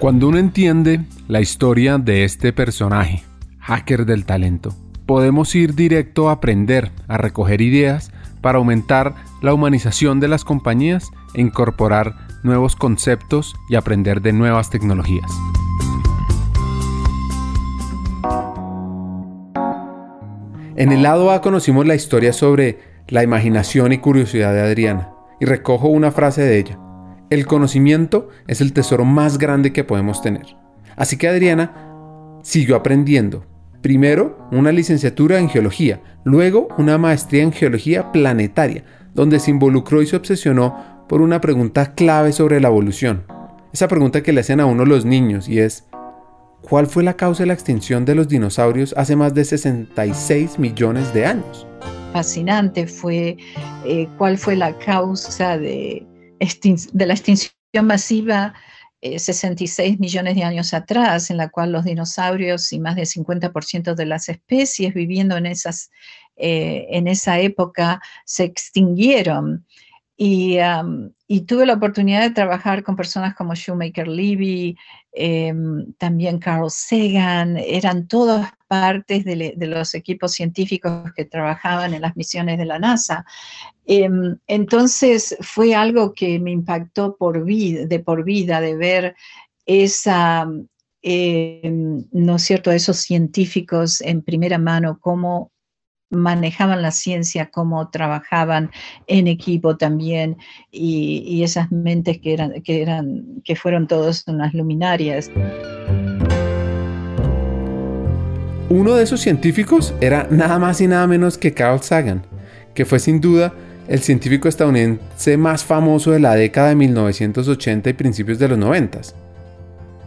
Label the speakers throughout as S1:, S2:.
S1: Cuando uno entiende la historia de este personaje, hacker del talento, podemos ir directo a aprender, a recoger ideas para aumentar la humanización de las compañías e incorporar nuevos conceptos y aprender de nuevas tecnologías. En el lado A conocimos la historia sobre la imaginación y curiosidad de Adriana, y recojo una frase de ella. El conocimiento es el tesoro más grande que podemos tener. Así que Adriana siguió aprendiendo. Primero una licenciatura en geología, luego una maestría en geología planetaria, donde se involucró y se obsesionó por una pregunta clave sobre la evolución. Esa pregunta que le hacen a uno los niños y es, ¿cuál fue la causa de la extinción de los dinosaurios hace más de 66 millones de años?
S2: Fascinante fue eh, cuál fue la causa de de la extinción masiva 66 eh, millones de años atrás, en la cual los dinosaurios y más del 50% de las especies viviendo en, esas, eh, en esa época se extinguieron. Y, y, tuve la oportunidad de trabajar con personas como Shoemaker Levy, em, también Carl Sagan, eran todas partes de, los equipos científicos que trabajaban en las misiones de la NASA. Em, entonces fue algo que me impactó por vida, de por vida, de ver esa, em, ¿no es cierto?, esos científicos en primera mano, cómo manejaban la ciencia, cómo trabajaban en equipo también, y, esas mentes que, eran, que, eran, que fueron todos unas luminarias.
S1: Uno de esos científicos era nada más y nada menos que Carl Sagan, que fue sin duda el científico estadounidense más famoso de la década de 1980 y principios de los 90.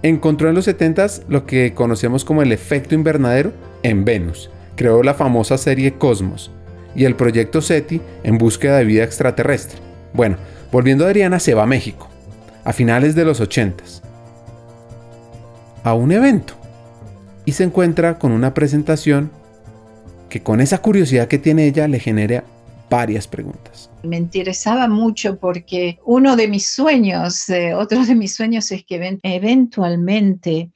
S1: Encontró en los 70 lo que conocemos como el efecto invernadero en Venus, creó la famosa serie Cosmos y el proyecto SETI en búsqueda de vida extraterrestre. Bueno, volviendo a Adriana, se va a México, a finales de los 80, a un evento, y se encuentra con una presentación que con esa curiosidad que tiene ella le genera varias preguntas.
S2: Me interesaba mucho porque uno de mis sueños, eh, otro de mis sueños es que eventualmente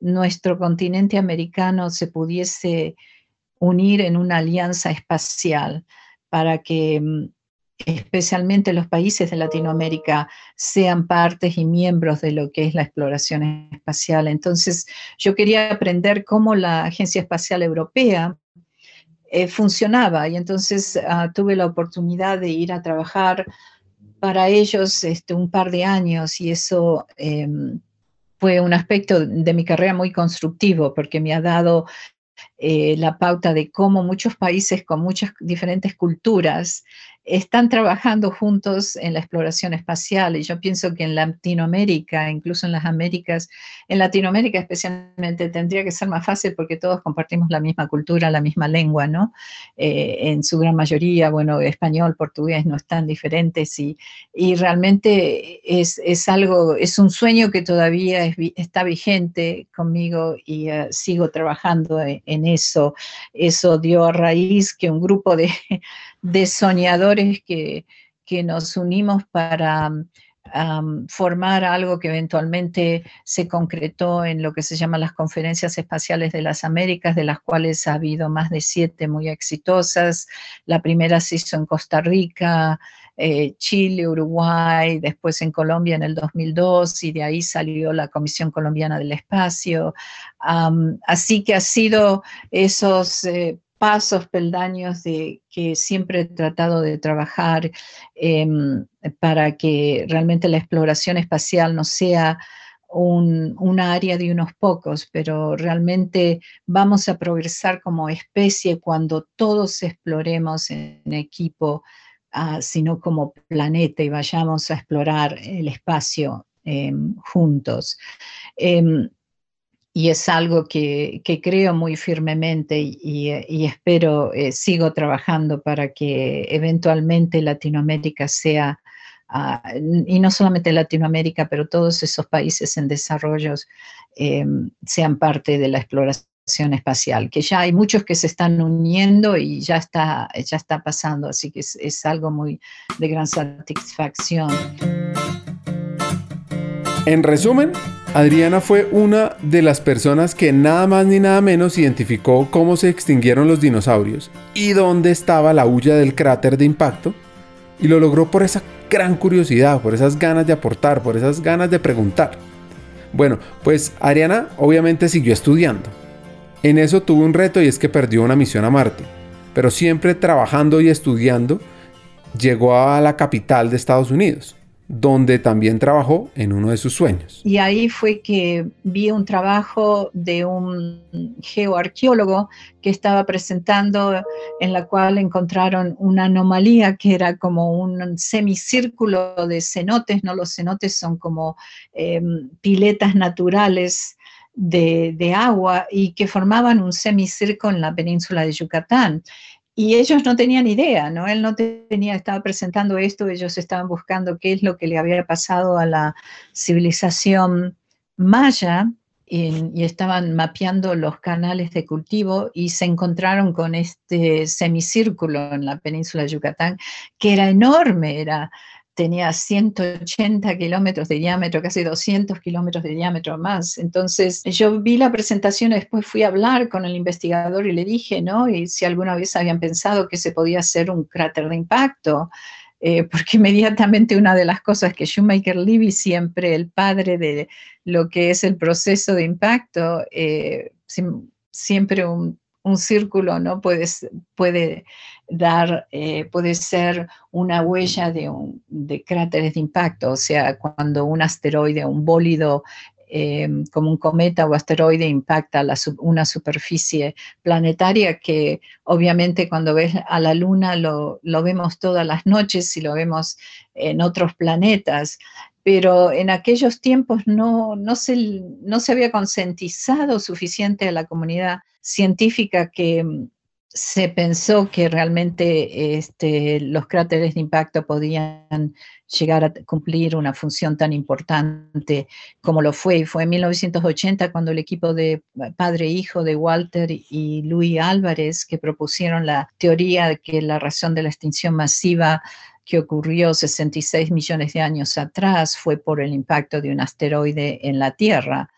S2: nuestro continente americano se pudiese unir en una alianza espacial para que mm, especialmente los países de Latinoamérica sean partes y miembros de lo que es la exploración espacial. Entonces, yo quería aprender cómo la Agencia Espacial Europea eh, funcionaba y entonces ah, tuve la oportunidad de ir a trabajar para ellos este, un par de años y eso em, fue un aspecto de mi carrera muy constructivo porque me ha dado eh, la pauta de cómo muchos países con muchas diferentes culturas están trabajando juntos en la exploración espacial y yo pienso que en Latinoamérica, incluso en las Américas, en Latinoamérica especialmente tendría que ser más fácil porque todos compartimos la misma cultura, la misma lengua, ¿no? Eh, en su gran mayoría, bueno, español, portugués no están diferentes y, y realmente es, es, algo, es un sueño que todavía está vigente conmigo y eh, sigo trabajando en, en eso. Eso dio a raíz que un grupo de de soñadores que, nos unimos para formar algo que eventualmente se concretó en lo que se llama las conferencias espaciales de las Américas, de las cuales ha habido más de siete muy exitosas. La primera se hizo en Costa Rica, eh, Chile, Uruguay, después en Colombia en el 2002 y de ahí salió la Comisión Colombiana del Espacio. así que ha sido esos... Eh, pasos, peldaños de que siempre he tratado de trabajar em, para que realmente la exploración espacial no sea un, área de unos pocos, pero realmente vamos a progresar como especie cuando todos exploremos en equipo, ah, sino como planeta y vayamos a explorar el espacio em, juntos. Em, y es algo que, creo muy firmemente y, espero, eh, sigo trabajando para que eventualmente Latinoamérica sea, ah, y no solamente Latinoamérica, pero todos esos países en desarrollo em, sean parte de la exploración espacial, que ya hay muchos que se están uniendo y ya está, ya está pasando, así que es, es algo muy de gran satisfacción.
S1: En resumen, Adriana fue una de las personas que nada más ni nada menos identificó cómo se extinguieron los dinosaurios y dónde estaba la huella del cráter de impacto y lo logró por esa gran curiosidad, por esas ganas de aportar, por esas ganas de preguntar. Bueno, pues Adriana obviamente siguió estudiando. En eso tuvo un reto y es que perdió una misión a Marte, pero siempre trabajando y estudiando llegó a la capital de Estados Unidos, donde también trabajó en uno de sus sueños.
S2: Y ahí fue que vi un trabajo de un geoarqueólogo que estaba presentando en la cual encontraron una anomalía que era como un semicírculo de cenotes, ¿no? Los cenotes son como em, piletas naturales de, de, agua y que formaban un semicírculo en la península de Yucatán y ellos no tenían idea, ¿no? Él no tenía, estaba presentando esto, ellos estaban buscando qué es lo que le había pasado a la civilización maya y, estaban mapeando los canales de cultivo y se encontraron con este semicírculo en la península de Yucatán que era enorme, era tenía 180 kilómetros de diámetro, casi 200 kilómetros de diámetro más. Entonces yo vi la presentación y después fui a hablar con el investigador y le dije, ¿no? Y si alguna vez habían pensado que se podía hacer un cráter de impacto. Eh, porque inmediatamente una de las cosas que Shoemaker Levy, siempre el padre de lo que es el proceso de impacto, eh, siempre un, un círculo no puede, puede dar, eh, puede ser una huella de, un, de, cráteres de impacto, o sea, cuando un asteroide, un bólido eh, como un cometa o asteroide impacta la, una superficie planetaria que obviamente cuando ves a la Luna lo, lo vemos todas las noches y lo vemos en otros planetas, pero en aquellos tiempos no, no, se, no se había concientizado suficiente a la comunidad científica que mm, se pensó que realmente este, los cráteres de impacto podían llegar a cumplir una función tan importante como lo fue. Fue en 1980 cuando el equipo de eh, padre e hijo de Walter y Luis Álvarez que propusieron la teoría de que la razón de la extinción masiva que ocurrió 66 millones de años atrás fue por el impacto de un asteroide en la Tierra.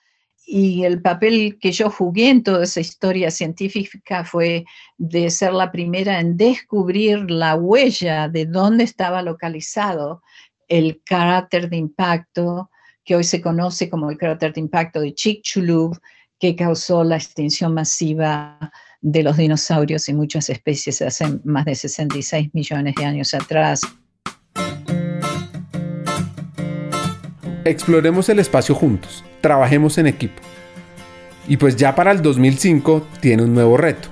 S2: Y el papel que yo jugué en toda esa historia científica fue de ser la primera en descubrir la huella de dónde estaba localizado el cráter de impacto que hoy se conoce como el cráter de impacto de Chicxulub, que causó la extinción masiva de los dinosaurios y muchas especies hace más de 66 millones de años atrás.
S1: Exploremos el espacio juntos, trabajemos en equipo. Y pues ya para el 2005 tiene un nuevo reto.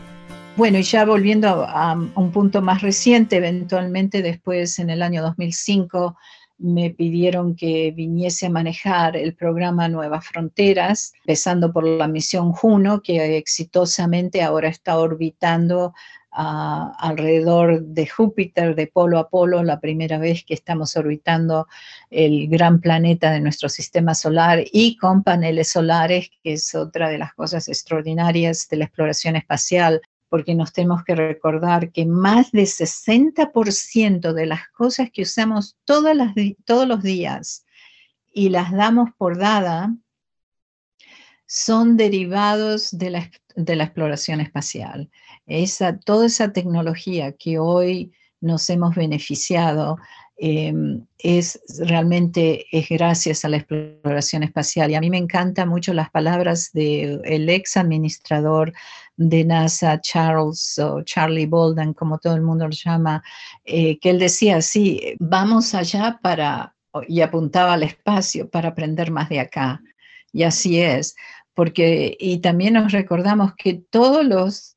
S2: Bueno, y ya volviendo a, a un punto más reciente, eventualmente después en el año 2005 me pidieron que viniese a manejar el programa Nuevas Fronteras, empezando por la misión Juno, que exitosamente ahora está orbitando ah, alrededor de Júpiter, de polo a polo, la primera vez que estamos orbitando el gran planeta de nuestro sistema solar y con paneles solares, que es otra de las cosas extraordinarias de la exploración espacial porque nos tenemos que recordar que más de 60% de las cosas que usamos todos los días y las damos por dada son derivados de la, de la exploración espacial. Esa, toda esa tecnología que hoy nos hemos beneficiado Em, es realmente es gracias a la exploración espacial. Y a mí me encantan mucho las palabras del ex administrador de NASA, Charles o Charlie Bolden, como todo el mundo lo llama, eh, que él decía, sí, vamos allá para, y apuntaba al espacio para aprender más de acá. Y así es, porque, y también nos recordamos que todos los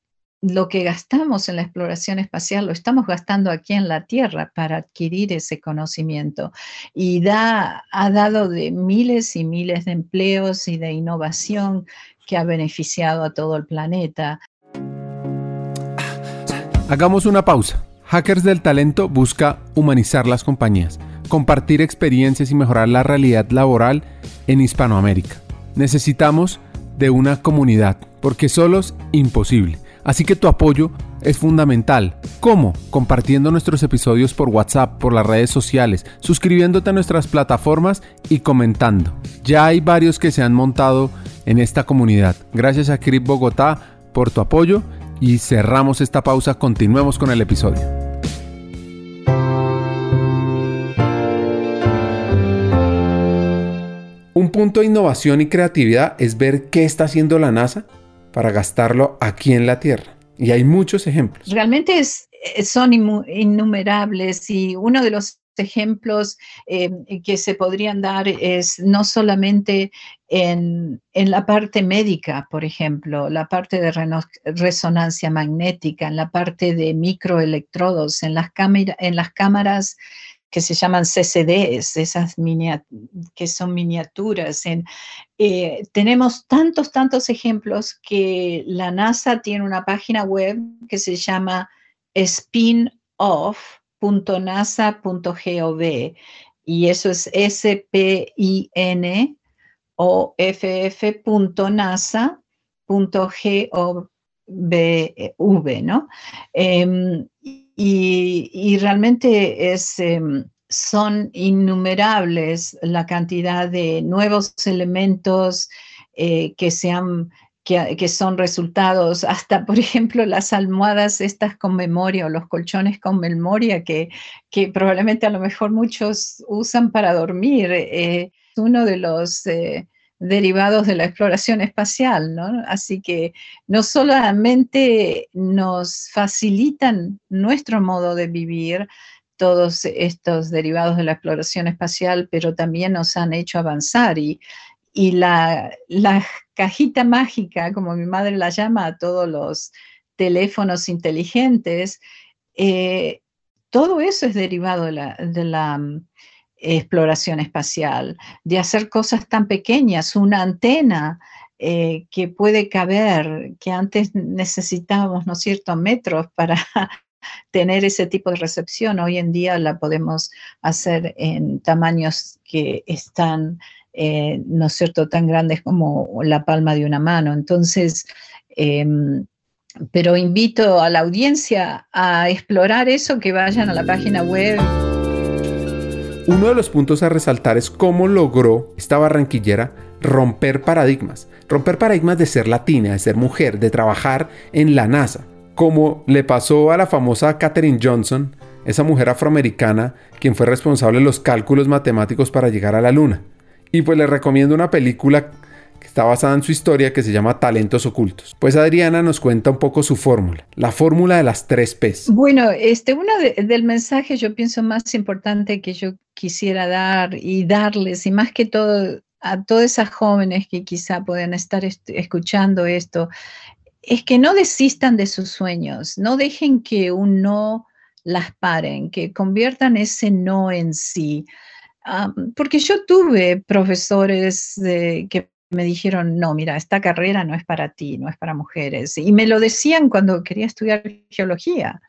S2: lo que gastamos en la exploración espacial lo estamos gastando aquí en la Tierra para adquirir ese conocimiento. Y ha dado de miles y miles de empleos y de innovación que ha beneficiado a todo el planeta.
S1: Hagamos una pausa. Hackers del Talento busca humanizar las compañías, compartir experiencias y mejorar la realidad laboral en Hispanoamérica. Necesitamos de una comunidad, porque solos imposible. Así que tu apoyo es fundamental. ¿Cómo? Compartiendo nuestros episodios por WhatsApp, por las redes sociales, suscribiéndote a nuestras plataformas y comentando. Ya hay varios que se han montado en esta comunidad. Gracias a Crip Bogotá por tu apoyo y cerramos esta pausa. Continuemos con el episodio. Un punto de innovación y creatividad es ver qué está haciendo la NASA para gastarlo aquí en la Tierra. Y hay muchos ejemplos.
S2: Realmente eh, son innumerables y uno de los ejemplos eh, que se podrían dar es no solamente en, la parte médica, por ejemplo, la parte de resonancia magnética, en la parte de microelectrodos, en las, en las cámaras que se llaman CCDs, esas que son miniaturas. Eh, tenemos tantos, tantos ejemplos que la NASA tiene una página web que se llama spinoff.nasa.gov y eso es S-P-I-N o ff.nasa.gov, ¿no? Em, y, realmente es, em, son innumerables la cantidad de nuevos elementos eh, que, que, son resultados, hasta por ejemplo las almohadas estas con memoria o los colchones con memoria que, que probablemente a lo mejor muchos usan para dormir. Eh, uno de los eh, derivados de la exploración espacial, ¿no? Así que no solamente nos facilitan nuestro modo de vivir, todos estos derivados de la exploración espacial, pero también nos han hecho avanzar y, y la, cajita mágica, como mi madre la llama a todos los teléfonos inteligentes, eh, todo eso es derivado de la exploración espacial, de hacer cosas tan pequeñas, una antena eh, que puede caber, que antes necesitábamos, ¿no es cierto?, metros para tener ese tipo de recepción. Hoy en día la podemos hacer en tamaños que están, eh, ¿no es cierto?, tan grandes como la palma de una mano. Entonces, em, pero invito a la audiencia a explorar eso, que vayan a la página web.
S1: Uno de los puntos a resaltar es cómo logró esta barranquillera romper paradigmas. Romper paradigmas de ser latina, de ser mujer, de trabajar en la NASA. Como le pasó a la famosa Katherine Johnson, esa mujer afroamericana quien fue responsable de los cálculos matemáticos para llegar a la luna. Y pues le recomiendo una película está basada en su historia que se llama Talentos Ocultos. Pues Adriana nos cuenta un poco su fórmula, la fórmula de las tres P's.
S2: Bueno, este, uno del mensaje yo pienso más importante que yo quisiera dar y darles, y más que todo a todas esas jóvenes que quizá puedan estar escuchando esto, es que no desistan de sus sueños, no dejen que un no las paren, que conviertan ese no en sí. porque yo tuve profesores que me dijeron, no, mira, esta carrera no es para ti, no es para mujeres. Y me lo decían cuando quería estudiar geología,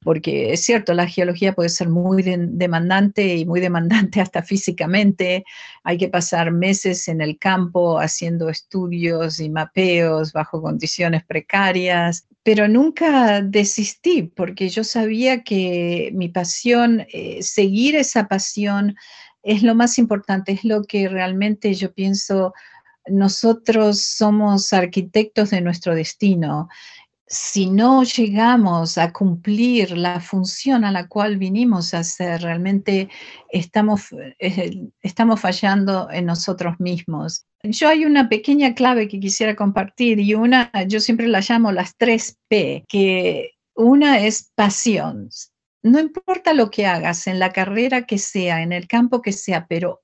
S2: porque es cierto, la geología puede ser muy demandante y muy demandante hasta físicamente. Hay que pasar meses en el campo haciendo estudios y mapeos bajo condiciones precarias, pero nunca desistí porque yo sabía que mi pasión, eh, seguir esa pasión, es lo más importante, es lo que realmente yo pienso nosotros somos arquitectos de nuestro destino. Si no llegamos a cumplir la función a la cual vinimos a ser, realmente estamos, eh, estamos fallando en nosotros mismos. Yo hay una pequeña clave que quisiera compartir y una, yo siempre la llamo las tres P, que una es pasión. No importa lo que hagas en la carrera que sea, en el campo que sea, pero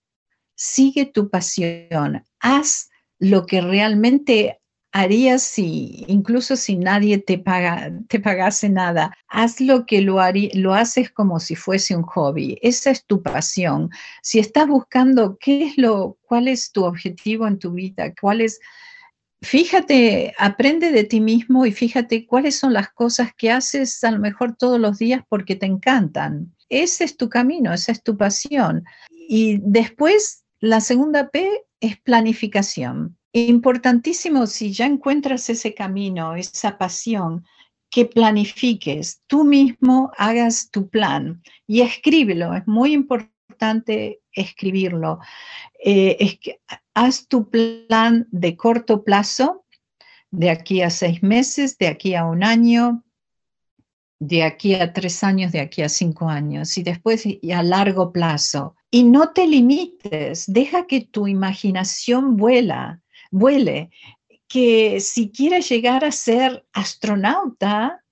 S2: sigue tu pasión, haz lo que realmente harías si, incluso si nadie te, paga, te pagase nada, haz lo que lo, lo haces como si fuese un hobby. Esa es tu pasión. Si estás buscando qué es lo, cuál es tu objetivo en tu vida, cuál es, fíjate, aprende de ti mismo y fíjate cuáles son las cosas que haces a lo mejor todos los días porque te encantan. Ese es tu camino, esa es tu pasión. Y después, la segunda P es planificación. Importantísimo si ya encuentras ese camino, esa pasión, que planifiques, tú mismo hagas tu plan y escríbelo. Es muy importante escribirlo. Eh, haz tu plan de corto plazo, de aquí a seis meses, de aquí a un año, de aquí a tres años, de aquí a cinco años y después y a largo plazo. Y no te limites, deja que tu imaginación vuela, vuele que si quieres llegar a ser astronauta,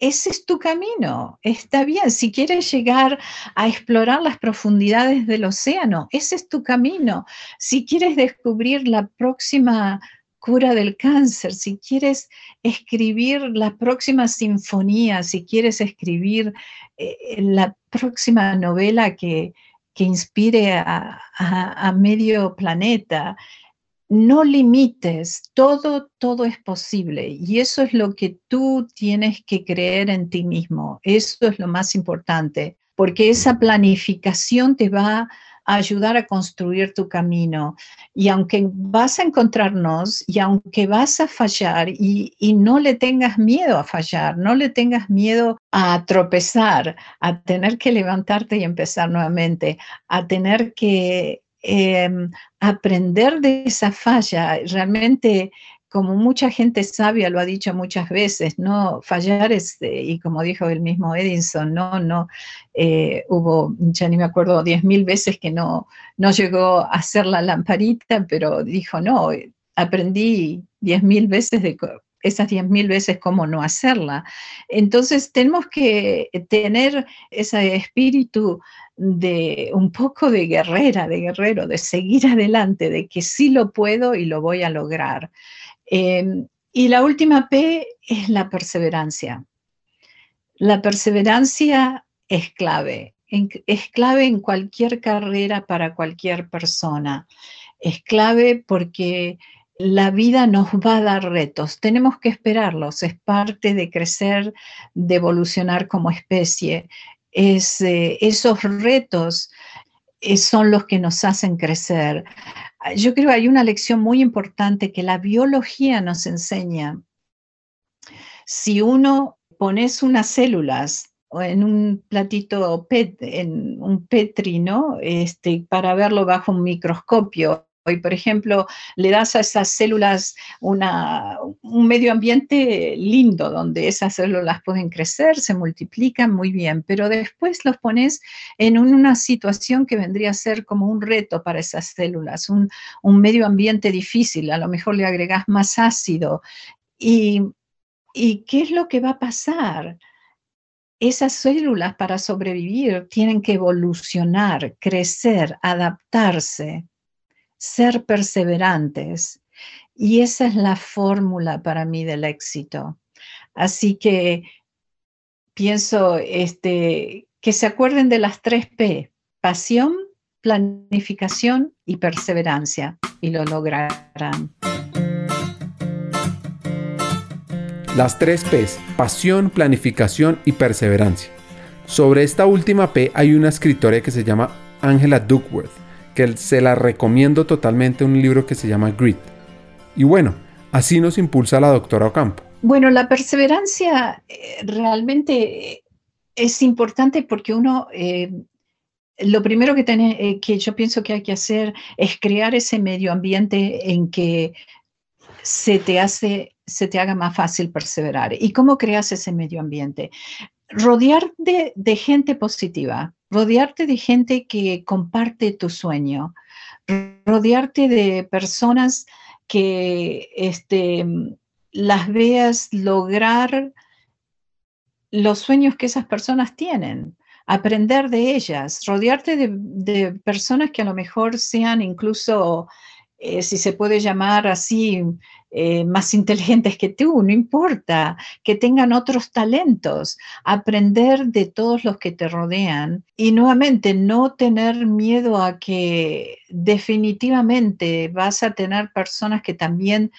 S2: ese es tu camino. Está bien, si quieres llegar a explorar las profundidades del océano, ese es tu camino. Si quieres descubrir la próxima cura del cáncer, si quieres escribir la próxima sinfonía, si quieres escribir eh, la próxima novela que, inspire a medio planeta, no limites, todo, todo es posible y eso es lo que tú tienes que creer en ti mismo. Eso es lo más importante, porque esa planificación te va a ayudar a construir tu camino. Y aunque vas a encontrarnos y aunque vas a fallar y, y no le tengas miedo a fallar, no le tengas miedo a tropezar, a tener que levantarte y empezar nuevamente, a tener que Em, aprender de esa falla. Realmente, como mucha gente sabia lo ha dicho muchas veces, no fallar es, eh, y como dijo el mismo Edison, no, no, eh, hubo, ya ni me acuerdo, diez mil veces que no, no llegó a hacer la lamparita, pero dijo, no, aprendí diez mil veces de esas diez mil veces cómo no hacerla. Entonces tenemos que tener ese espíritu de un poco de guerrera, de guerrero, de seguir adelante, de que sí lo puedo y lo voy a lograr. Em, y la última P es la perseverancia. La perseverancia es clave, es clave en cualquier carrera para cualquier persona. Es clave porque la vida nos va a dar retos, tenemos que esperarlos, es parte de crecer, de evolucionar como especie. Es, eh, esos retos eh, son los que nos hacen crecer. Yo creo que hay una lección muy importante que la biología nos enseña. Si uno pones unas células en un platito en un Petri, Este, para verlo bajo un microscopio y, por ejemplo, le das a esas células un medio ambiente lindo donde esas células pueden crecer, se multiplican muy bien, pero después los pones en una situación que vendría a ser como un reto para esas células, un, medio ambiente difícil, a lo mejor le agregas más ácido. ¿Y, ¿Y qué es lo que va a pasar? esas células para sobrevivir tienen que evolucionar, crecer, adaptarse ser perseverantes. Y esa es la fórmula para mí del éxito. Así que pienso este, que se acuerden de las tres P, pasión, planificación y perseverancia, y lo lograrán.
S1: Las tres P, pasión, planificación y perseverancia. Sobre esta última P hay una escritora que se llama Angela Duckworth que se la recomiendo totalmente un libro que se llama Grit. Y bueno, así nos impulsa la doctora Ocampo.
S2: Bueno, la perseverancia eh, realmente es importante porque uno, eh, lo primero que, tiene, eh, que yo pienso que hay que hacer es crear ese medio ambiente en que se te hace, se te haga más fácil perseverar. ¿Y cómo creas ese medio ambiente? Rodear de gente positiva, rodearte de gente que comparte tu sueño, rodearte de personas que este, las veas lograr los sueños que esas personas tienen, aprender de ellas, rodearte de, de personas que a lo mejor sean incluso eh, si se puede llamar así, eh, más inteligentes que tú, no importa, que tengan otros talentos, aprender de todos los que te rodean y nuevamente no tener miedo a que definitivamente vas a tener personas que también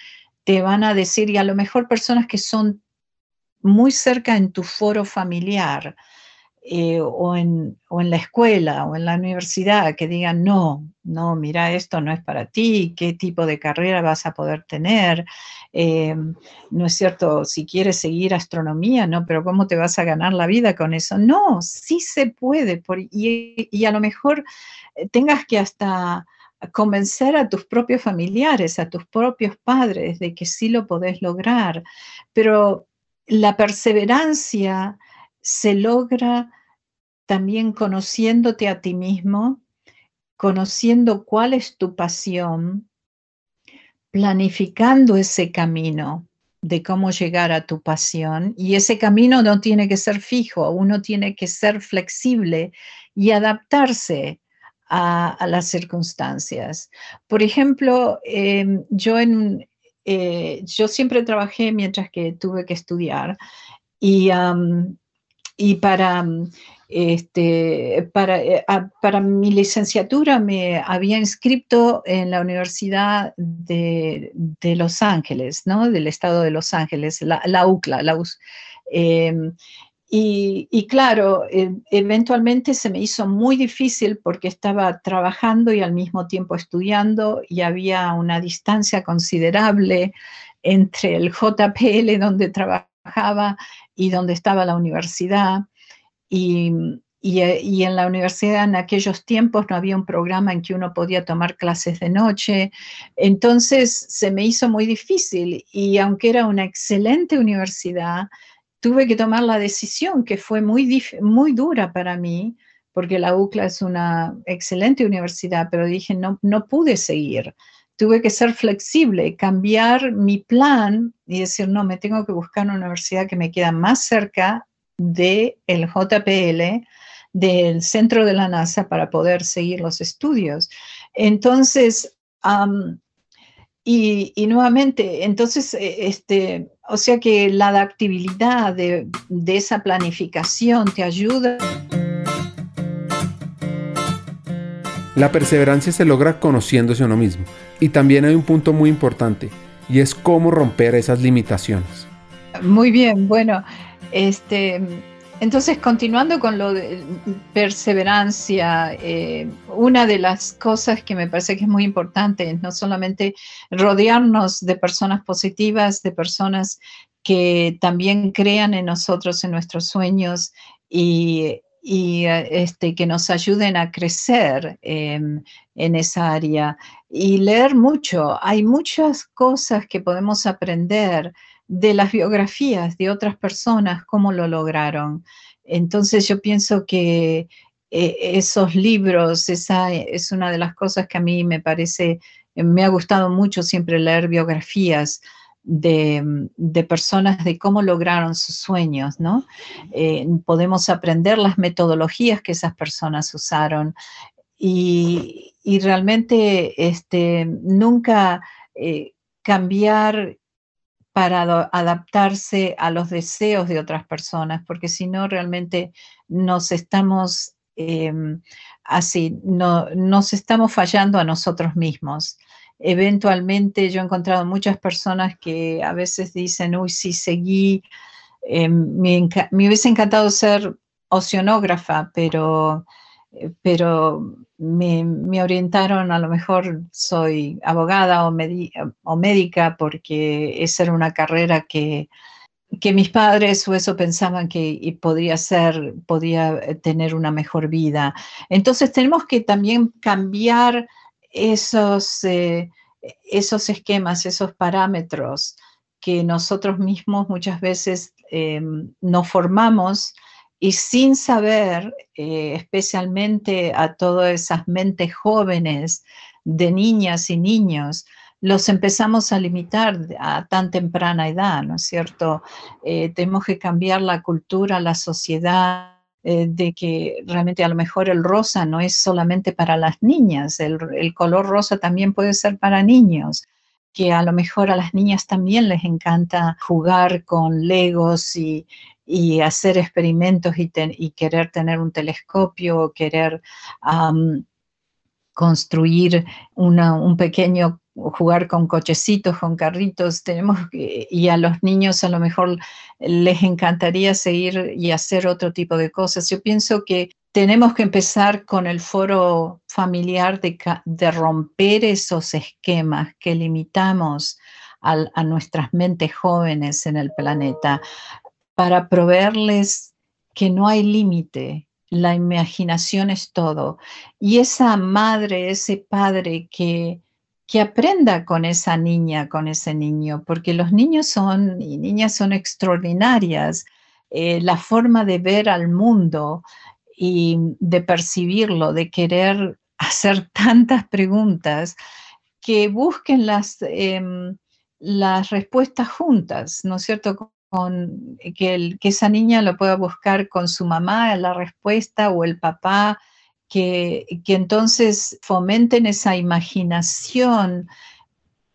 S2: te van a decir, y a lo mejor personas que son muy cerca en tu foro familiar, eh, o, en, la escuela o en la universidad que digan, no, no, mira, esto no es para ti, qué tipo de carrera vas a poder tener. Eh, no es cierto, si quieres seguir astronomía, ¿no? Pero ¿cómo te vas a ganar la vida con eso? No, sí se puede. y, y a lo mejor eh, tengas que hasta convencer a tus propios familiares, a tus propios padres de que sí lo podés lograr, pero la perseverancia se logra también conociéndote a ti mismo, conociendo cuál es tu pasión, planificando ese camino de cómo llegar a tu pasión. Y ese camino no tiene que ser fijo, uno tiene que ser flexible y adaptarse a, las circunstancias. Por ejemplo, em, yo, en, eh, yo siempre trabajé mientras que tuve que estudiar y y para, este, para, eh, para, mi licenciatura me había inscrito en la Universidad de, Los Ángeles, ¿no? del estado de Los Ángeles, la, UCLA. La em, y, claro, e, eventualmente se me hizo muy difícil porque estaba trabajando y al mismo tiempo estudiando y había una distancia considerable entre el JPL donde trabajaba y donde estaba la universidad. Y, y, en la universidad en aquellos tiempos no había un programa en que uno podía tomar clases de noche. Entonces se me hizo muy difícil y aunque era una excelente universidad, tuve que tomar la decisión que fue muy, muy dura para mí, porque la UCLA es una excelente universidad, pero dije, no, no pude seguir tuve que ser flexible, cambiar mi plan y decir, no, me tengo que buscar una universidad que me queda más cerca del el JPL, del centro de la NASA para poder seguir los estudios. Entonces, y, nuevamente, entonces, e, este, o sea que la adaptabilidad de esa planificación te ayuda.
S1: La perseverancia se logra conociéndose a uno mismo. Y también hay un punto muy importante, y es cómo romper esas limitaciones.
S2: Muy bien, bueno, este, entonces continuando con lo de perseverancia, eh, una de las cosas que me parece que es muy importante es no solamente rodearnos de personas positivas, de personas que también crean en nosotros, en nuestros sueños y y eh, este, que nos ayuden a crecer en esa área. Y leer mucho. Hay muchas cosas que podemos aprender de las biografías de otras personas, cómo lo lograron. Entonces yo pienso que eh, esos libros, esa es una de las cosas que a mí me parece, me ha gustado mucho siempre leer biografías de, personas de cómo lograron sus sueños, ¿no? Eh, podemos aprender las metodologías que esas personas usaron y, realmente este, nunca eh, cambiar para adaptarse a los deseos de otras personas, porque si no realmente nos estamos em, así, no, nos estamos fallando a nosotros mismos eventualmente yo he encontrado muchas personas que a veces dicen, uy, sí, seguí, eh, me, hubiese encantado ser oceanógrafa, pero, eh, pero me, orientaron, a lo mejor soy abogada o, médica, porque esa era una carrera que, que mis padres o eso pensaban que podría ser, podía eh, tener una mejor vida. Entonces tenemos que también cambiar esos, eh, esos esquemas, esos parámetros que nosotros mismos muchas veces eh, nos formamos y sin saber, eh, especialmente a todas esas mentes jóvenes de niñas y niños, los empezamos a limitar a tan temprana edad, ¿no es cierto? tenemos que cambiar la cultura, la sociedad, eh, de que realmente a lo mejor el rosa no es solamente para las niñas, el, color rosa también puede ser para niños que a lo mejor a las niñas también les encanta jugar con legos y, hacer experimentos y, querer tener un telescopio, querer construir un pequeño jugar con cochecitos, con carritos, tenemos y a los niños a lo mejor les encantaría seguir y hacer otro tipo de cosas. Yo pienso que tenemos que empezar con el foro familiar de, de romper esos esquemas que limitamos a nuestras mentes jóvenes en el planeta para proveerles que no hay límite, la imaginación es todo. Y esa madre, ese padre que que aprenda con esa niña, con ese niño, porque los niños son y niñas son extraordinarias. Eh, la forma de ver al mundo y de percibirlo, de querer hacer tantas preguntas, que busquen las, em, las respuestas juntas, ¿no es cierto? Con, que, que esa niña lo pueda buscar con su mamá, la respuesta, o el papá, que, entonces fomenten esa imaginación,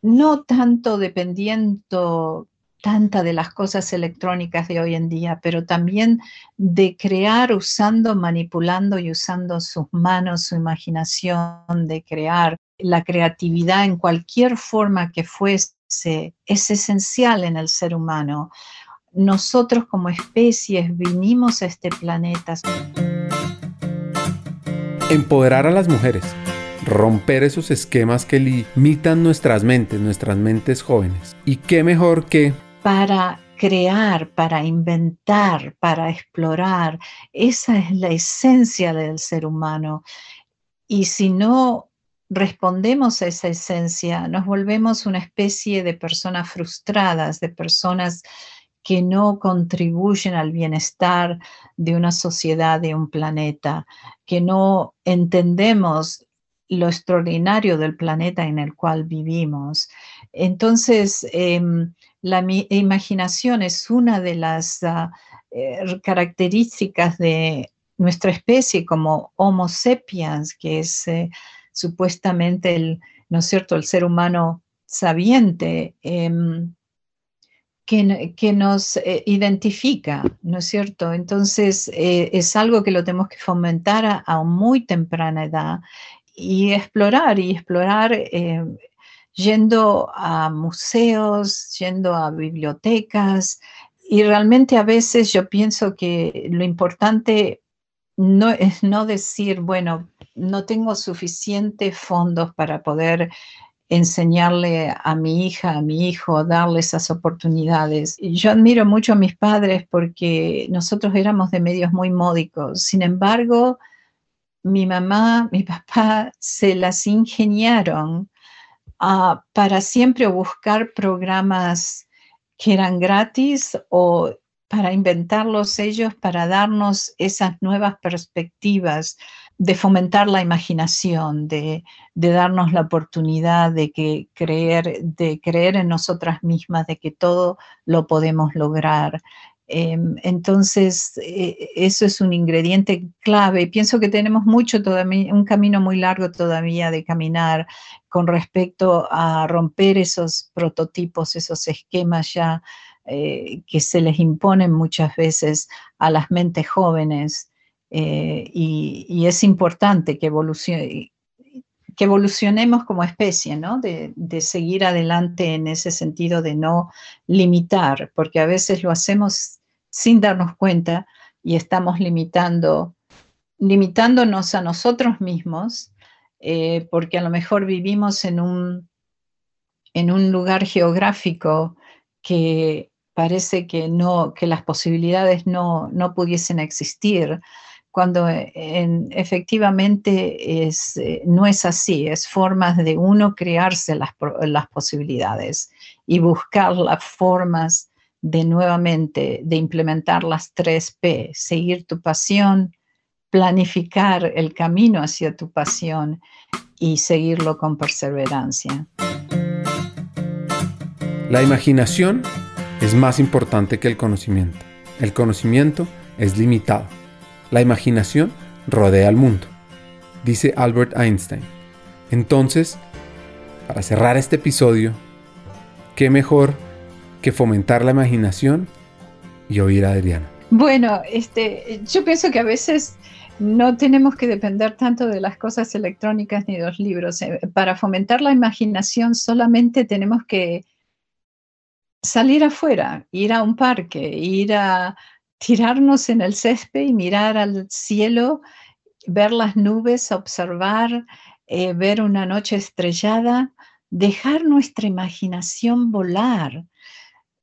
S2: no tanto dependiendo tanta de las cosas electrónicas de hoy en día, pero también de crear usando, manipulando y usando sus manos, su imaginación, de crear. La creatividad en cualquier forma que fuese es esencial en el ser humano. Nosotros como especies vinimos a este planeta
S1: empoderar a las mujeres, romper esos esquemas que limitan nuestras mentes, nuestras mentes jóvenes. ¿Y qué mejor que...
S2: Para crear, para inventar, para explorar, esa es la esencia del ser humano. Y si no respondemos a esa esencia, nos volvemos una especie de personas frustradas, de personas que no contribuyen al bienestar de una sociedad, de un planeta, que no entendemos lo extraordinario del planeta en el cual vivimos. Entonces, em, la imaginación es una de las ah, eh, características de nuestra especie como Homo sapiens, que es eh, supuestamente el, ¿no es cierto?, el ser humano sabiente. Que, nos eh, identifica, ¿no es cierto? Entonces, eh, es algo que lo tenemos que fomentar a, muy temprana edad y explorar, y explorar eh, yendo a museos, yendo a bibliotecas. Y realmente a veces yo pienso que lo importante no es no decir, bueno, no tengo suficientes fondos para poder enseñarle a mi hija, a mi hijo, darle esas oportunidades. Yo admiro mucho a mis padres porque nosotros éramos de medios muy módicos. Sin embargo, mi mamá, mi papá se las ingeniaron ah, para siempre buscar programas que eran gratis o para inventarlos ellos, para darnos esas nuevas perspectivas de fomentar la imaginación, de, darnos la oportunidad de que creer, de creer en nosotras mismas, de que todo lo podemos lograr. Em, entonces, e, eso es un ingrediente clave. Pienso que tenemos mucho todavía, un camino muy largo todavía de caminar con respecto a romper esos prototipos, esos esquemas ya eh, que se les imponen muchas veces a las mentes jóvenes eh, y, es importante que, evolucionemos como especie, ¿no? De, seguir adelante en ese sentido de no limitar, porque a veces lo hacemos sin darnos cuenta y estamos limitando, limitándonos a nosotros mismos, eh, porque a lo mejor vivimos en un, en un lugar geográfico que parece que no, que las posibilidades no, no pudiesen existir cuando eh, efectivamente es, eh, no es así, es formas de uno crearse las, las posibilidades y buscar las formas de nuevamente de implementar las tres P, seguir tu pasión, planificar el camino hacia tu pasión y seguirlo con perseverancia.
S1: La imaginación es más importante que el conocimiento. El conocimiento es limitado. La imaginación rodea al mundo, dice Albert Einstein. Entonces, para cerrar este episodio, ¿qué mejor que fomentar la imaginación y oír a Adriana?
S2: Bueno, este, yo pienso que a veces no tenemos que depender tanto de las cosas electrónicas ni de los libros. Eh, para fomentar la imaginación solamente tenemos que salir afuera, ir a un parque, ir a tirarnos en el césped y mirar al cielo, ver las nubes, observar, eh, ver una noche estrellada, dejar nuestra imaginación volar.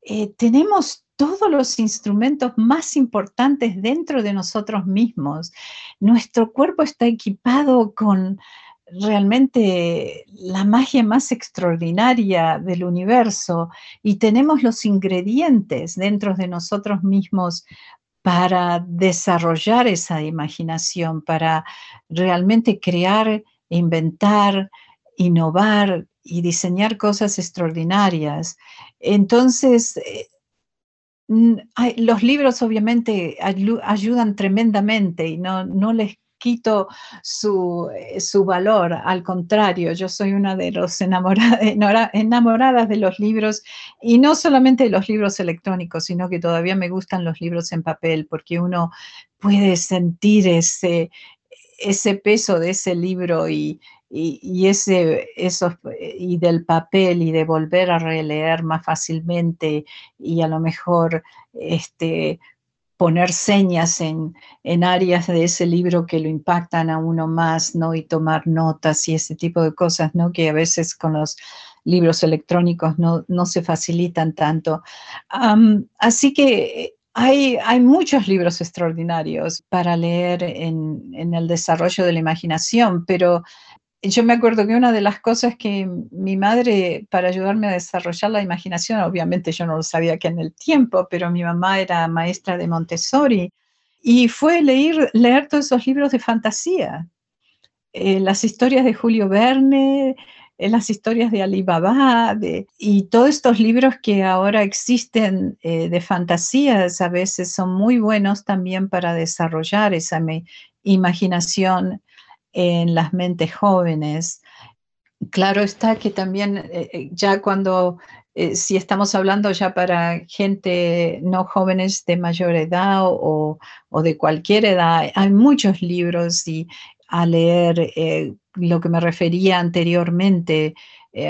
S2: Eh, tenemos todos los instrumentos más importantes dentro de nosotros mismos. Nuestro cuerpo está equipado con realmente la magia más extraordinaria del universo y tenemos los ingredientes dentro de nosotros mismos para desarrollar esa imaginación, para realmente crear, inventar, innovar y diseñar cosas extraordinarias. Entonces, eh, los libros obviamente ayudan tremendamente y no, no les su, eh, su, valor, al contrario, yo soy una de los enamoradas de los libros y no solamente de los libros electrónicos, sino que todavía me gustan los libros en papel porque uno puede sentir ese, ese peso de ese libro y, y, ese, eso, y del papel y de volver a releer más fácilmente y a lo mejor este, poner señas en, en, áreas de ese libro que lo impactan a uno más, ¿no? Y tomar notas y ese tipo de cosas, ¿no? Que a veces con los libros electrónicos no, no se facilitan tanto. así que hay, hay, muchos libros extraordinarios para leer en, en, el desarrollo de la imaginación, pero yo me acuerdo que una de las cosas que mi madre, para ayudarme a desarrollar la imaginación, obviamente yo no lo sabía que en el tiempo, pero mi mamá era maestra de Montessori, y fue leer, leer todos esos libros de fantasía, eh, las historias de Julio Verne, eh, las historias de Alibaba, y todos estos libros que ahora existen eh, de fantasías a veces son muy buenos también para desarrollar esa imaginación en las mentes jóvenes. Claro está que también eh, eh, ya cuando, eh, si estamos hablando ya para gente no jóvenes de mayor edad o, de cualquier edad, hay muchos libros y a leer lo que me refería anteriormente.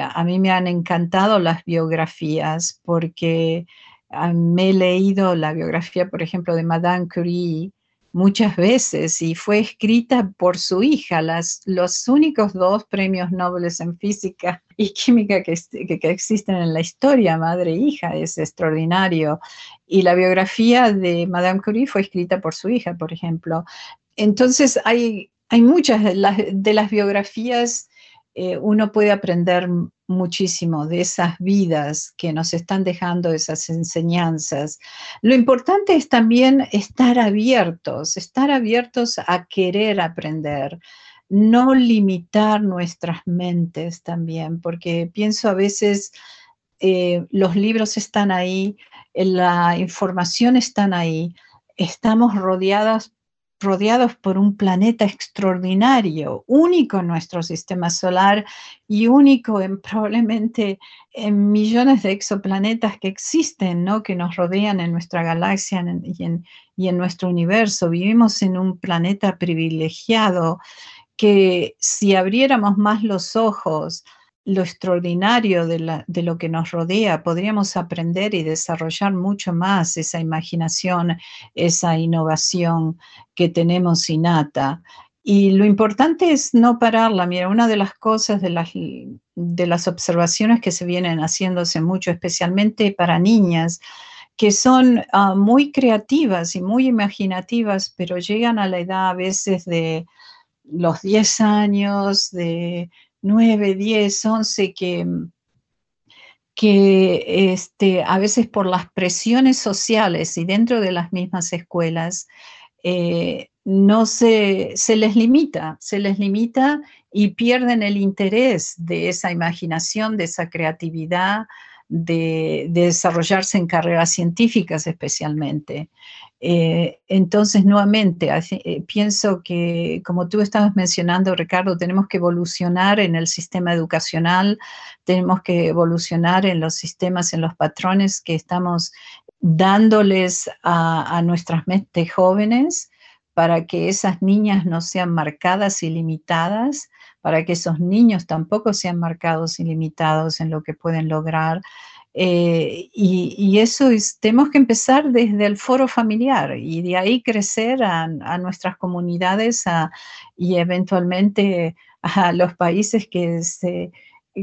S2: a mí me han encantado las biografías porque ah, me he leído la biografía, por ejemplo, de Madame Curie muchas veces y fue escrita por su hija. Las, los únicos dos premios Nobel en física y química que, que, existen en la historia, madre e hija, es extraordinario. Y la biografía de Madame Curie fue escrita por su hija, por ejemplo. Entonces hay, hay muchas de las, de las biografías, eh, uno puede aprender muchísimo de esas vidas que nos están dejando esas enseñanzas. Lo importante es también estar abiertos, estar abiertos a querer aprender, no limitar nuestras mentes también, porque pienso a veces eh, los libros están ahí, la información está ahí, estamos rodeadas rodeados por un planeta extraordinario, único en nuestro sistema solar y único en probablemente en millones de exoplanetas que existen, ¿no? que nos rodean en nuestra galaxia y en, y en nuestro universo. Vivimos en un planeta privilegiado que si abriéramos más los ojos, lo extraordinario de, lo que nos rodea, podríamos aprender y desarrollar mucho más esa imaginación, esa innovación que tenemos innata. Y lo importante es no pararla. Mira, una de las cosas de las, de las observaciones que se vienen haciéndose mucho, especialmente para niñas, que son ah, muy creativas y muy imaginativas, pero llegan a la edad a veces de los 10 años, de 9, 10, 11 que, que este, a veces por las presiones sociales y dentro de las mismas escuelas, eh, no se, se, les limita, se les limita y pierden el interés de esa imaginación, de esa creatividad, de, desarrollarse en carreras científicas especialmente. Eh, entonces, nuevamente, eh, pienso que, como tú estabas mencionando, Ricardo, tenemos que evolucionar en el sistema educacional, tenemos que evolucionar en los sistemas, en los patrones que estamos dándoles a, a nuestras mentes jóvenes para que esas niñas no sean marcadas y limitadas, para que esos niños tampoco sean marcados y limitados en lo que pueden lograr. Eh, y, eso es, tenemos que empezar desde el foro familiar y de ahí crecer a, nuestras comunidades y eventualmente a los países que se,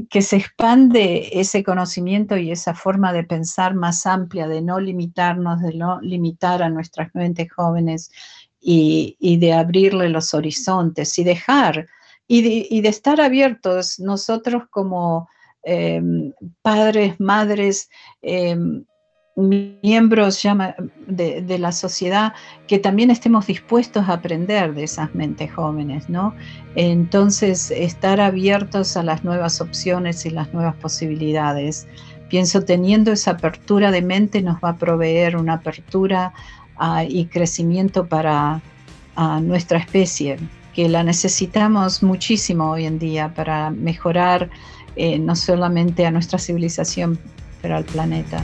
S2: que se expande ese conocimiento y esa forma de pensar más amplia, de no limitarnos, de no limitar a nuestras mentes jóvenes y, de abrirle los horizontes y dejar y de, estar abiertos nosotros como em, padres, madres, em, miembros de, la sociedad, que también estemos dispuestos a aprender de esas mentes jóvenes, ¿no? Entonces, estar abiertos a las nuevas opciones y las nuevas posibilidades. Pienso, teniendo esa apertura de mente nos va a proveer una apertura y crecimiento para nuestra especie, que la necesitamos muchísimo hoy en día para mejorar eh, no solamente a nuestra civilización, pero al planeta.